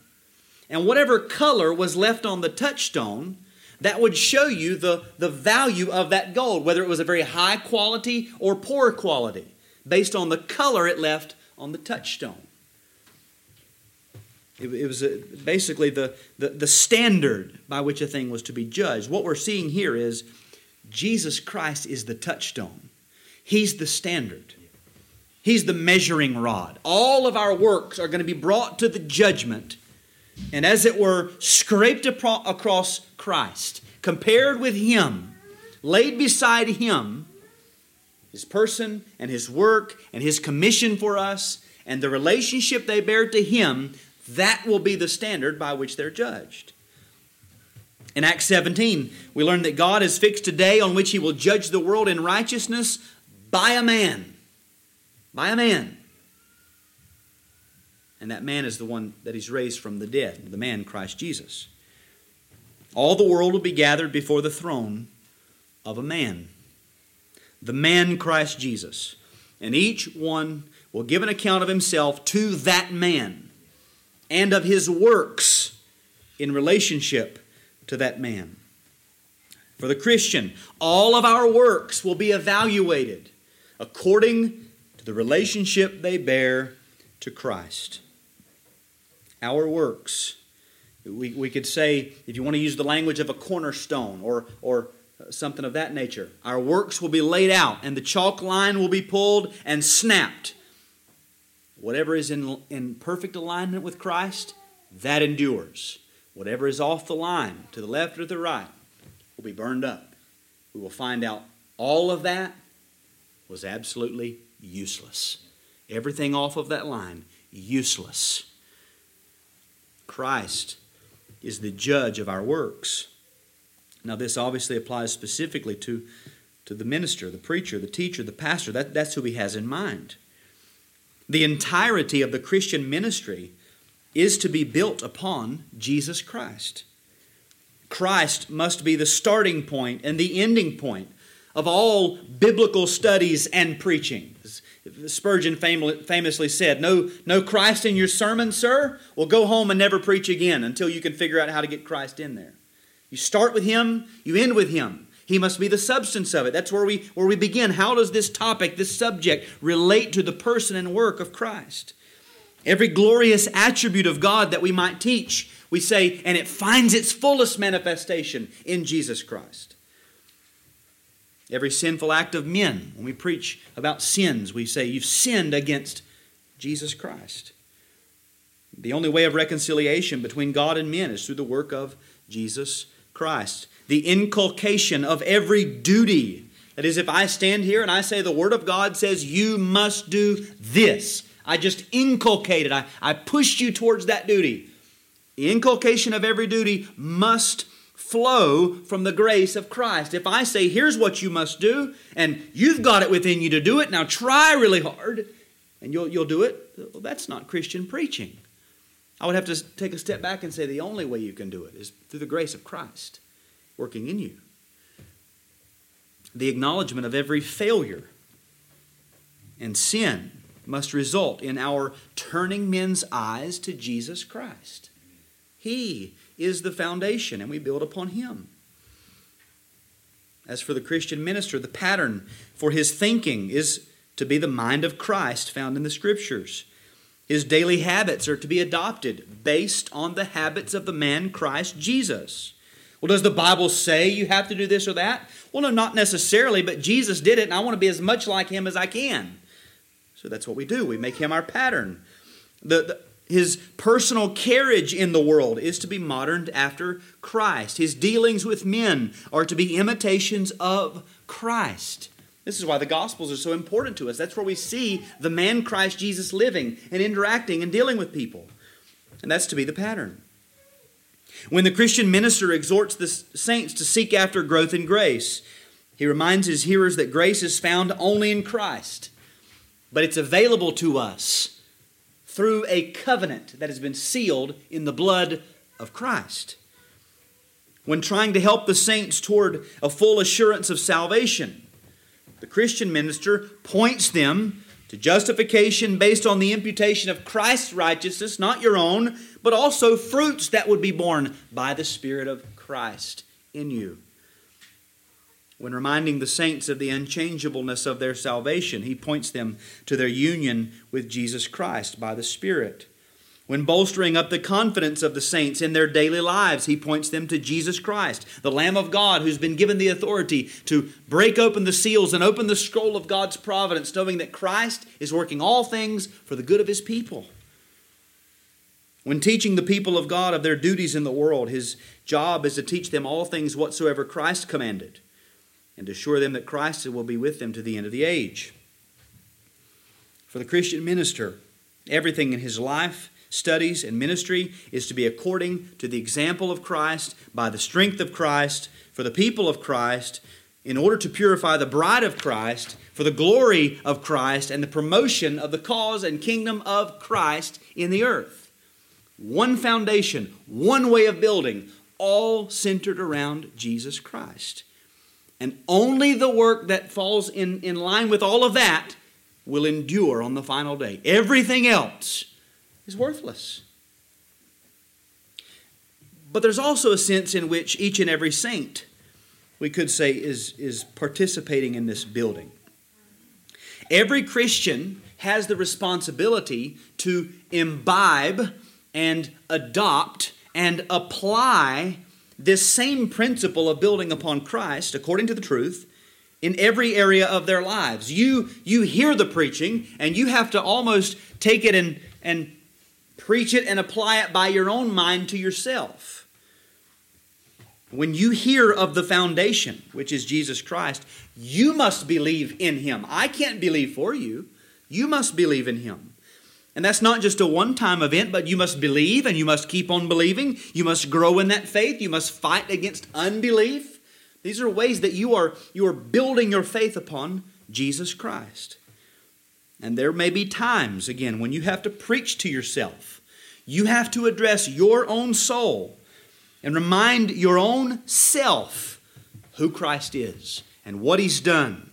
And whatever color was left on the touchstone, that would show you the, the value of that gold, whether it was a very high quality or poor quality, based on the color it left on the touchstone. It, it was a, basically the, the, the standard by which a thing was to be judged. What we're seeing here is Jesus Christ is the touchstone, He's the standard. He's the measuring rod. All of our works are going to be brought to the judgment and, as it were, scraped across Christ, compared with Him, laid beside Him, His person and His work and His commission for us, and the relationship they bear to Him, that will be the standard by which they're judged. In Acts 17, we learn that God has fixed a day on which He will judge the world in righteousness by a man. By a man. And that man is the one that He's raised from the dead, the man Christ Jesus. All the world will be gathered before the throne of a man, the man Christ Jesus. And each one will give an account of himself to that man and of his works in relationship to that man. For the Christian, all of our works will be evaluated according to the relationship they bear to Christ. Our works, we, we could say, if you want to use the language of a cornerstone or, or something of that nature, our works will be laid out and the chalk line will be pulled and snapped. Whatever is in, in perfect alignment with Christ, that endures. Whatever is off the line, to the left or the right, will be burned up. We will find out all of that was absolutely useless. Everything off of that line, useless. Christ is the judge of our works. Now, this obviously applies specifically to, to the minister, the preacher, the teacher, the pastor. That, that's who he has in mind. The entirety of the Christian ministry is to be built upon Jesus Christ. Christ must be the starting point and the ending point of all biblical studies and preaching. Spurgeon famously said, no, no Christ in your sermon, sir? Well, go home and never preach again until you can figure out how to get Christ in there. You start with Him, you end with Him. He must be the substance of it. That's where we, where we begin. How does this topic, this subject, relate to the person and work of Christ? Every glorious attribute of God that we might teach, we say, and it finds its fullest manifestation in Jesus Christ. Every sinful act of men, when we preach about sins, we say, You've sinned against Jesus Christ. The only way of reconciliation between God and men is through the work of Jesus Christ. The inculcation of every duty. That is, if I stand here and I say the Word of God says, You must do this I just inculcated, I, I pushed you towards that duty. The inculcation of every duty must flow from the grace of Christ. If I say, here's what you must do, and you've got it within you to do it, now try really hard, and you'll, you'll do it, well, that's not Christian preaching. I would have to take a step back and say the only way you can do it is through the grace of Christ working in you. The acknowledgement of every failure and sin must result in our turning men's eyes to Jesus Christ. He is the foundation, and we build upon Him. As for the Christian minister, the pattern for his thinking is to be the mind of Christ found in the Scriptures. His daily habits are to be adopted based on the habits of the man Christ Jesus. Well, does the Bible say you have to do this or that? Well, no, not necessarily, but Jesus did it, and I want to be as much like him as I can. So that's what we do. We make him our pattern. The, the, his personal carriage in the world is to be moderned after Christ. His dealings with men are to be imitations of Christ. This is why the Gospels are so important to us. That's where we see the man Christ Jesus living and interacting and dealing with people. And that's to be the pattern. When the Christian minister exhorts the saints to seek after growth in grace, he reminds his hearers that grace is found only in Christ, but it's available to us through a covenant that has been sealed in the blood of Christ. When trying to help the saints toward a full assurance of salvation, the Christian minister points them to justification based on the imputation of Christ's righteousness, not your own, but also fruits that would be borne by the Spirit of Christ in you. When reminding the saints of the unchangeableness of their salvation, he points them to their union with Jesus Christ by the Spirit. When bolstering up the confidence of the saints in their daily lives, he points them to Jesus Christ, the Lamb of God, who's been given the authority to break open the seals and open the scroll of God's providence, knowing that Christ is working all things for the good of his people. When teaching the people of God of their duties in the world, his job is to teach them all things whatsoever Christ commanded, and assure them that Christ will be with them to the end of the age. For the Christian minister, everything in his life, studies, and ministry is to be according to the example of Christ, by the strength of Christ, for the people of Christ, in order to purify the bride of Christ, for the glory of Christ, and the promotion of the cause and kingdom of Christ in the earth. One foundation, one way of building, all centered around Jesus Christ. And only the work that falls in, in line with all of that will endure on the final day. Everything else is worthless. But there's also a sense in which each and every saint, we could say, is, is participating in this building. Every Christian has the responsibility to imbibe and adopt and apply this same principle of building upon Christ, according to the truth, in every area of their lives. You, you hear the preaching, and you have to almost take it and, and Preach it and apply it by your own mind to yourself. When you hear of the foundation, which is Jesus Christ, you must believe in Him. I can't believe for you. You must believe in Him. And that's not just a one time event, but you must believe and you must keep on believing. You must grow in that faith. You must fight against unbelief. These are ways that you are, you are building your faith upon Jesus Christ. And there may be times, again, when you have to preach to yourself. You have to address your own soul and remind your own self who Christ is and what He's done,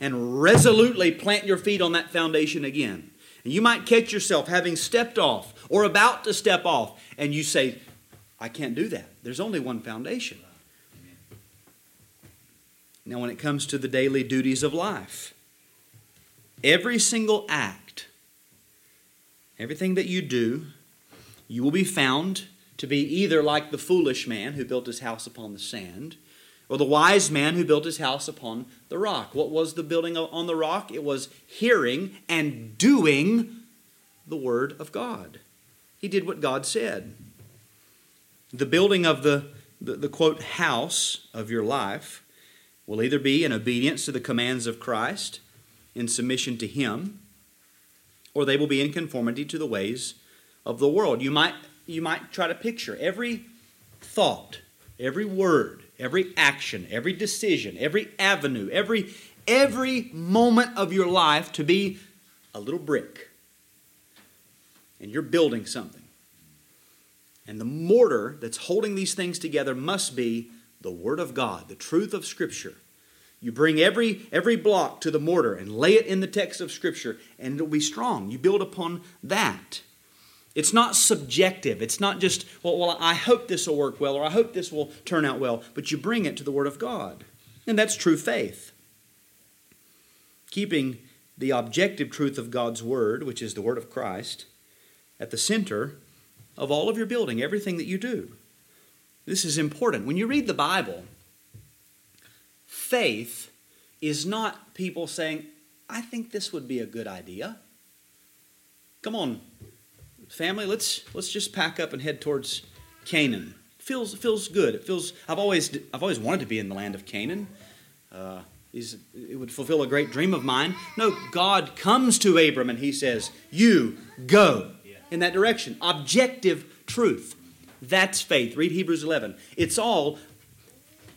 and resolutely plant your feet on that foundation again. And you might catch yourself having stepped off or about to step off, and you say, I can't do that. There's only one foundation. Now, when it comes to the daily duties of life, Every single act, everything that you do, you will be found to be either like the foolish man who built his house upon the sand, or the wise man who built his house upon the rock. What was the building on the rock? It was hearing and doing the word of God. He did what God said. The building of the, the, the quote house of your life will either be in obedience to the commands of Christ in submission to Him, or they will be in conformity to the ways of the world. You might, you might try to picture every thought, every word, every action, every decision, every avenue, every, every moment of your life to be a little brick. And you're building something. And the mortar that's holding these things together must be the Word of God, the truth of Scripture. You bring every, every block to the mortar and lay it in the text of Scripture, and it'll be strong. You build upon that. It's not subjective. It's not just, well, well, I hope this will work well, or I hope this will turn out well, but you bring it to the Word of God. And that's true faith. Keeping the objective truth of God's Word, which is the Word of Christ, at the center of all of your building, everything that you do. This is important. When you read the Bible, faith is not people saying, I think this would be a good idea. Come on, family, let's let's just pack up and head towards Canaan. Feels feels good. It feels. I've always I've always wanted to be in the land of Canaan. Uh, it would fulfill a great dream of mine. No, God comes to Abram and he says, "You go in that direction." Objective truth. That's faith. Read Hebrews 11. It's all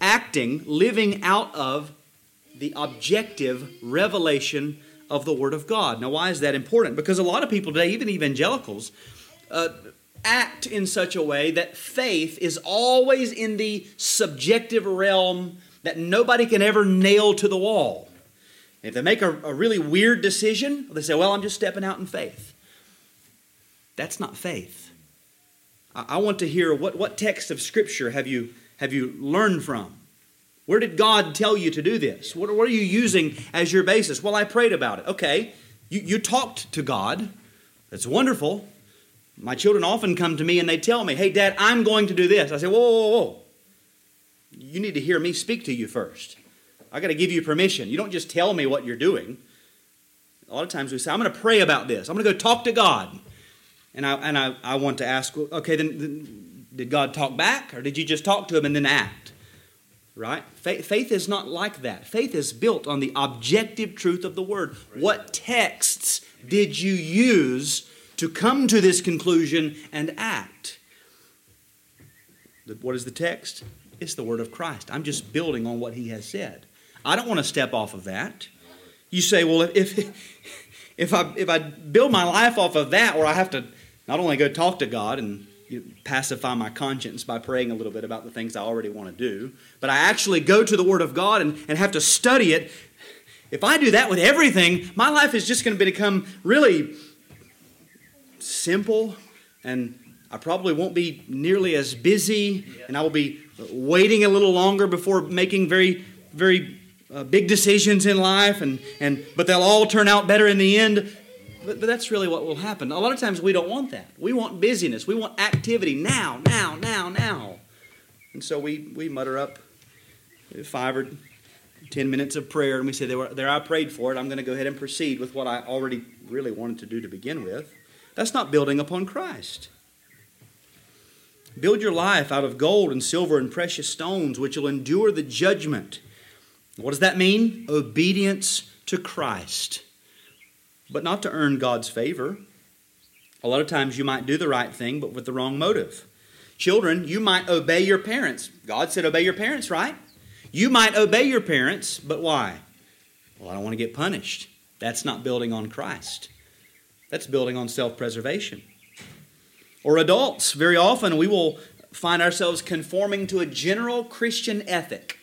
acting, living out of the objective revelation of the Word of God. Now, why is that important? Because a lot of people today, even evangelicals, uh, act in such a way that faith is always in the subjective realm that nobody can ever nail to the wall. If they make a, a really weird decision, they say, Well, I'm just stepping out in faith. That's not faith. I, I want to hear what, what text of Scripture have you, have you learned from? Where did God tell you to do this? What, what are you using as your basis? Well, I prayed about it. Okay, you, you talked to God. That's wonderful. My children often come to me and they tell me, hey, Dad, I'm going to do this. I say, whoa, whoa, whoa. You need to hear me speak to you first. I got to give you permission. You don't just tell me what you're doing. A lot of times we say, I'm going to pray about this. I'm going to go talk to God. And I, and I, I want to ask, okay, then, then did God talk back or did you just talk to him and then act? right? Faith, faith, is not like that. Faith is built on the objective truth of the Word. What texts did you use to come to this conclusion and act? What is the text? It's the Word of Christ. I'm just building on what He has said. I don't want to step off of that. You say, well, if, if, [laughs] I, if I build my life off of that, where I have to not only go talk to God and pacify my conscience by praying a little bit about the things I already want to do, but I actually go to the Word of God and, and have to study it. If I do that with everything, my life is just going to become really simple, and I probably won't be nearly as busy, and I will be waiting a little longer before making very, very uh, big decisions in life, and, and but they'll all turn out better in the end. But, but that's really what will happen. A lot of times we don't want that. We want busyness. We want activity now, now, now, now. And so we, we mutter up five or ten minutes of prayer and we say, there, there I prayed for it. I'm going to go ahead and proceed with what I already really wanted to do to begin with. That's not building upon Christ. Build your life out of gold and silver and precious stones, which will endure the judgment. What does that mean? Obedience to Christ but not to earn God's favor. A lot of times you might do the right thing, but with the wrong motive. Children, you might obey your parents. God said, obey your parents, right? You might obey your parents, but why? Well, I don't want to get punished. That's not building on Christ, that's building on self preservation. Or adults, very often we will find ourselves conforming to a general Christian ethic.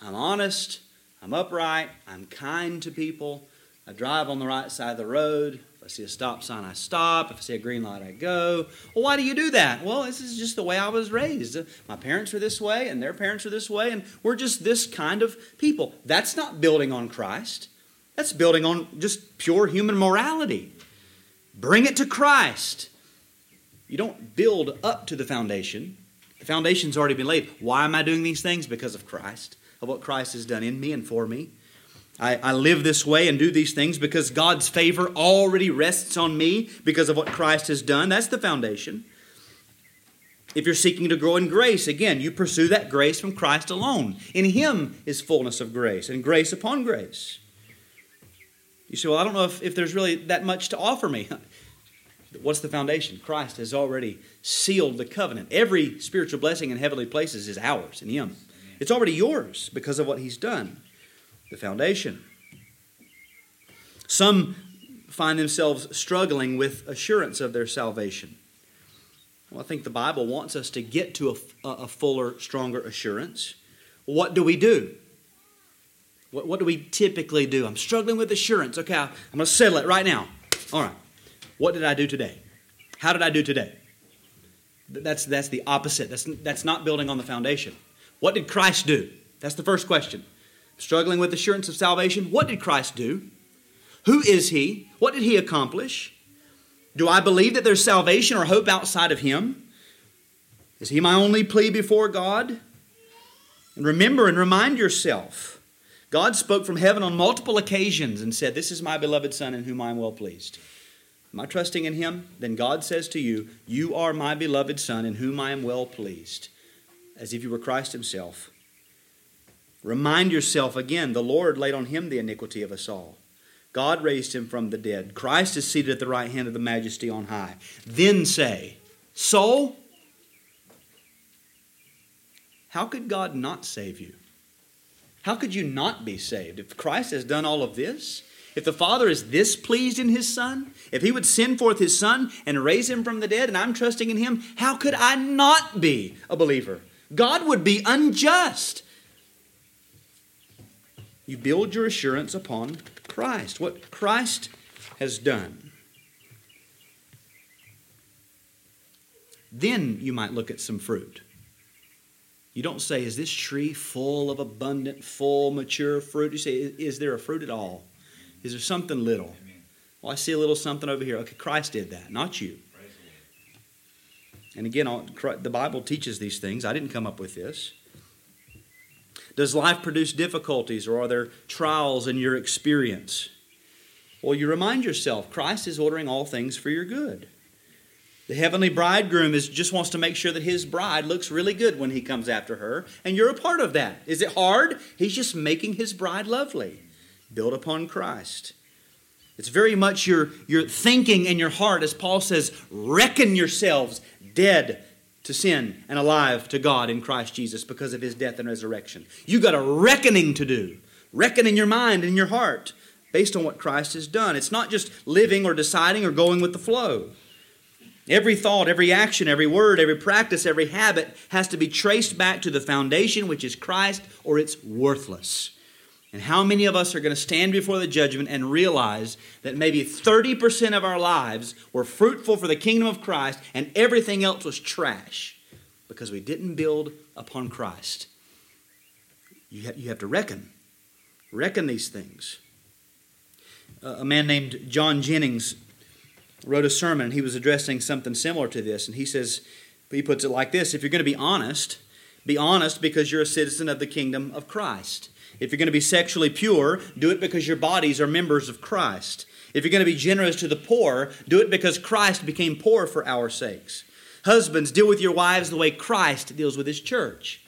I'm honest, I'm upright, I'm kind to people, I drive on the right side of the road. If I see a stop sign, I stop. If I see a green light, I go. Well, why do you do that? Well, this is just the way I was raised. My parents are this way, and their parents are this way, and we're just this kind of people. That's not building on Christ. That's building on just pure human morality. Bring it to Christ. You don't build up to the foundation. The foundation's already been laid. Why am I doing these things? Because of Christ, of what Christ has done in me and for me. I, I live this way and do these things because God's favor already rests on me because of what Christ has done. That's the foundation. If you're seeking to grow in grace, again, you pursue that grace from Christ alone. In Him is fullness of grace and grace upon grace. You say, Well, I don't know if, if there's really that much to offer me. [laughs] What's the foundation? Christ has already sealed the covenant. Every spiritual blessing in heavenly places is ours in Him. It's already yours because of what He's done the foundation. Some find themselves struggling with assurance of their salvation. Well, I think the Bible wants us to get to a, a fuller, stronger assurance. What do we do? What, what do we typically do? I'm struggling with assurance. Okay, I'm going to settle it right now. All right. What did I do today? How did I do today? That's, that's the opposite. That's, that's not building on the foundation. What did Christ do? That's the first question struggling with assurance of salvation, what did Christ do? Who is he? What did he accomplish? Do I believe that there's salvation or hope outside of him? Is he my only plea before God? And remember and remind yourself God spoke from heaven on multiple occasions and said, This is my beloved Son in whom I am well pleased. Am I trusting in him? Then God says to you, You are my beloved Son in whom I am well pleased, as if you were Christ himself. Remind yourself again, the Lord laid on him the iniquity of us all. God raised him from the dead. Christ is seated at the right hand of the majesty on high. Then say, Soul, how could God not save you? How could you not be saved? If Christ has done all of this, if the Father is this pleased in His Son, if He would send forth His Son and raise Him from the dead, and I'm trusting in Him, how could I not be a believer? God would be unjust. You build your assurance upon Christ, what Christ has done. Then you might look at some fruit. You don't say, Is this tree full of abundant, full, mature fruit? You say, Is there a fruit at all? Is there something little? Well, I see a little something over here. Okay, Christ did that, not you. And again, the Bible teaches these things. I didn't come up with this. Does life produce difficulties or are there trials in your experience? Well, you remind yourself Christ is ordering all things for your good. The heavenly bridegroom is, just wants to make sure that his bride looks really good when he comes after her, and you're a part of that. Is it hard? He's just making his bride lovely. Build upon Christ. It's very much your, your thinking in your heart, as Paul says, reckon yourselves dead to sin and alive to God in Christ Jesus because of his death and resurrection. You've got a reckoning to do. Reckon in your mind and your heart based on what Christ has done. It's not just living or deciding or going with the flow. Every thought, every action, every word, every practice, every habit has to be traced back to the foundation, which is Christ, or it's worthless. And how many of us are going to stand before the judgment and realize that maybe 30% of our lives were fruitful for the kingdom of Christ and everything else was trash because we didn't build upon Christ? You have, you have to reckon. Reckon these things. A man named John Jennings wrote a sermon and he was addressing something similar to this. And he says, he puts it like this if you're going to be honest, be honest because you're a citizen of the kingdom of Christ. If you're going to be sexually pure, do it because your bodies are members of Christ. If you're going to be generous to the poor, do it because Christ became poor for our sakes. Husbands, deal with your wives the way Christ deals with his church.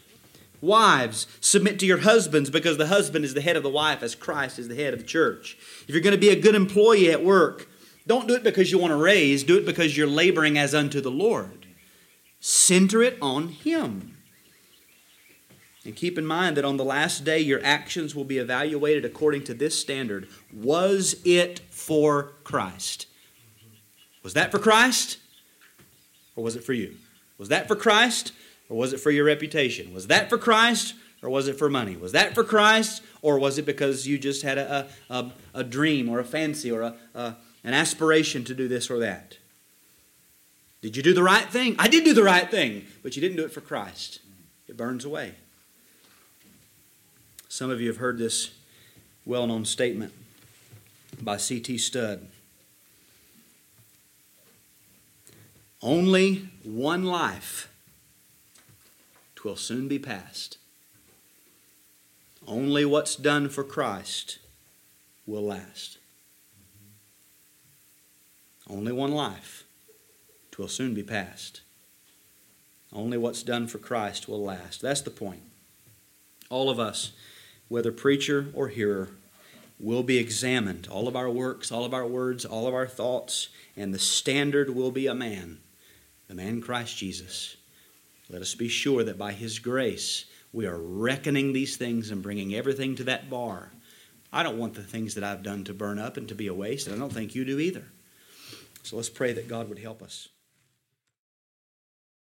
Wives, submit to your husbands because the husband is the head of the wife as Christ is the head of the church. If you're going to be a good employee at work, don't do it because you want to raise, do it because you're laboring as unto the Lord. Center it on Him. And keep in mind that on the last day, your actions will be evaluated according to this standard Was it for Christ? Was that for Christ? Or was it for you? Was that for Christ? Or was it for your reputation? Was that for Christ? Or was it for money? Was that for Christ? Or was it because you just had a, a, a dream or a fancy or a, a, an aspiration to do this or that? Did you do the right thing? I did do the right thing, but you didn't do it for Christ. It burns away. Some of you have heard this well known statement by C.T. Studd. Only one life, twill soon be past. Only what's done for Christ will last. Only one life, twill soon be past. Only what's done for Christ will last. That's the point. All of us whether preacher or hearer, will be examined. All of our works, all of our words, all of our thoughts, and the standard will be a man, the man Christ Jesus. Let us be sure that by His grace we are reckoning these things and bringing everything to that bar. I don't want the things that I've done to burn up and to be a waste, and I don't think you do either. So let's pray that God would help us.